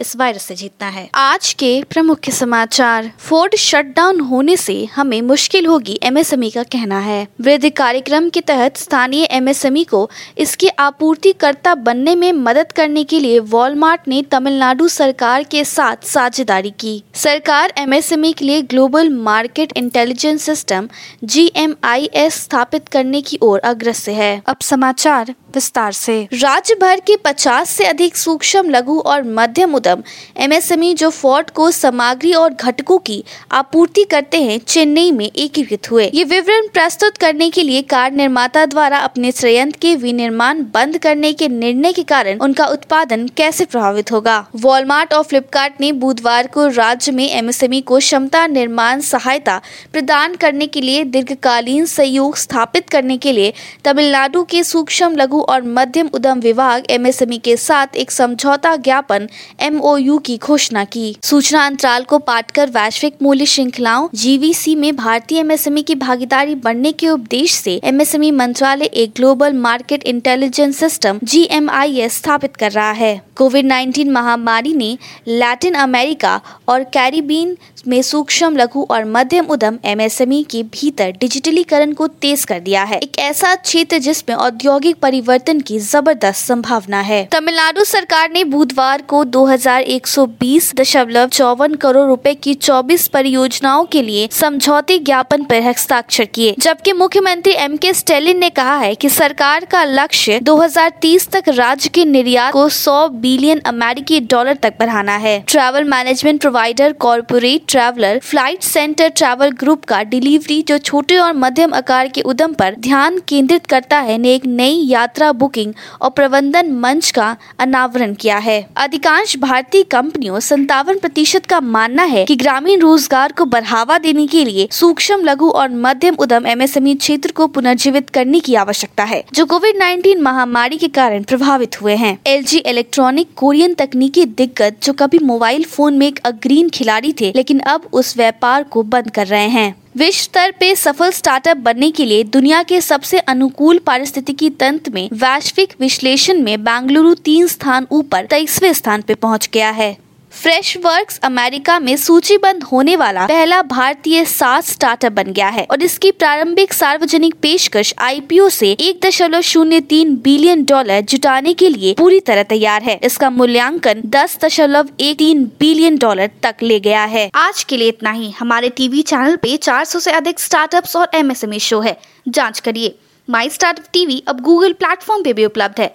इस वायरस से जीतना है। आज के प्रमुख समाचार। फोर्ड शटडाउन होने से हमें मुश्किल होगी एमएसएमई का कहना है। वृद्धि कार्यक्रम के तहत स्थानीय एमएसएमई को इसके आपूर्तिकर्ता बनने में मदद करने के लिए वॉलमार्ट ने तमिलनाडु सरकार के साथ साझेदारी की। सरकार एमएसएमई के लिए global market intelligence system GMIS स्थापित करने की ओर अग्रसर है। अब समाचार विस्तार से। राज्य भर के 50 से अधिक सूक्ष्म लघु और मध्यम उद्यम एमएसएमई जो फोर्ट को सामग्री और घटकों की आपूर्ति करते हैं, चेन्नई में एकीकृत हुए। ये विवरण प्रस्तुत करने के लिए कार निर्माता द्वारा अपने संयंत्र के विनिर्माण बंद करने के निर्णय के कारण उनका उत्पादन कैसे प्रभावित होगा? वॉलमार्ट और फ्लिपकार्ट ने बुधवार को राज्य में एमएसएमई को क्षमता निर्माण सहायता प्रदान करने के लिए दीर्घकालीन सहयोग स्थापित करने के लिए तमिलनाडु के सूक्ष्म लघु और मध्यम उद्यम विभाग एमएसएमई के साथ एक समझौता ज्ञापन एमओयू की घोषणा की। सूचना अंतराल को पाट कर वैश्विक मूल्य श्रृंखलाओं जीवीसी में भारतीय एमएसएमई की भागीदारी बढ़ने के उपदेश से एमएसएमई मंत्रालय एक global market intelligence system GMIS स्थापित कर रहा है। कोविड 19 महामारी ने लैटिन अमेरिका और कैरिबीन में सूक्ष्म, लघु और मध्यम उद्यम एमएसएमई के भीतर डिजिटलीकरण को तेज कर दिया है। एक ऐसा क्षेत्र जिसमें औद्योगिक परिवर्तन की ज़बरदस्त संभावना है। तमिलनाडु सरकार ने बुधवार को दो करोड़ रुपए की 24 परियोजनाओं के लिए समझौते ज्ञापन पर हस्ताक्षर किए। जबकि मुख्यमंत्री एम के स्टेलिन ने कहा है कि सरकार का लक्ष्य 2030 तक राज्य के निर्यात को 100 बिलियन अमेरिकी डॉलर तक बढ़ाना है। Travel management provider corporate traveller flight centre travel group का डिलीवरी जो छोटे और मध्यम आकार के उद्यम पर ध्यान केंद्रित करता है, ने एक नई यात्रा बुकिंग और प्रबंधन मंच का अनावरण किया है। अधिकांश भारतीय कंपनियों संतावन प्रतिशत का मानना है कि ग्रामीण रोज़गार को बढ़ावा देने के लिए सूक्ष्म, लघु और मध्यम उद्यम एमएसएमई क्षेत्र को पुनर्जीवित करने की आवश्यकता है, जो कोविड 19 महामारी के कारण प्रभावित हुए हैं। एलजी इलेक्ट्रॉनिक कोरियन तकनीकी दिग्गज, जो कभी मोबाइल फ़ोन में एक अग्रीन खिलाड़ी थे लेकिन लेकिन अब उस व्यापार को बंद कर रहे हैं। विश्व स्तर पे सफल स्टार्टअप बनने के लिए दुनिया के सबसे अनुकूल पारिस्थितिकी तंत्र में वैश्विक विश्लेषण में बेंगलुरु तीन स्थान ऊपर तेईसवे स्थान पे पहुँच गया है। फ्रेश वर्क्स अमेरिका में सूचीबद्ध होने वाला पहला भारतीय सात स्टार्टअप बन गया है और इसकी प्रारंभिक सार्वजनिक पेशकश आईपीओ से एक दशमलव शून्य तीन बिलियन डॉलर जुटाने के लिए पूरी तरह तैयार है। इसका मूल्यांकन दस दशमलव एक तीन बिलियन डॉलर तक ले गया है। आज के लिए इतना ही। हमारे टीवी चैनल पे 400 से अधिक स्टार्टअप्स और एमएसएमई शो है। जाँच करिए। माई स्टार्टअप टीवी अब गूगल प्लेटफॉर्म पे भी उपलब्ध है।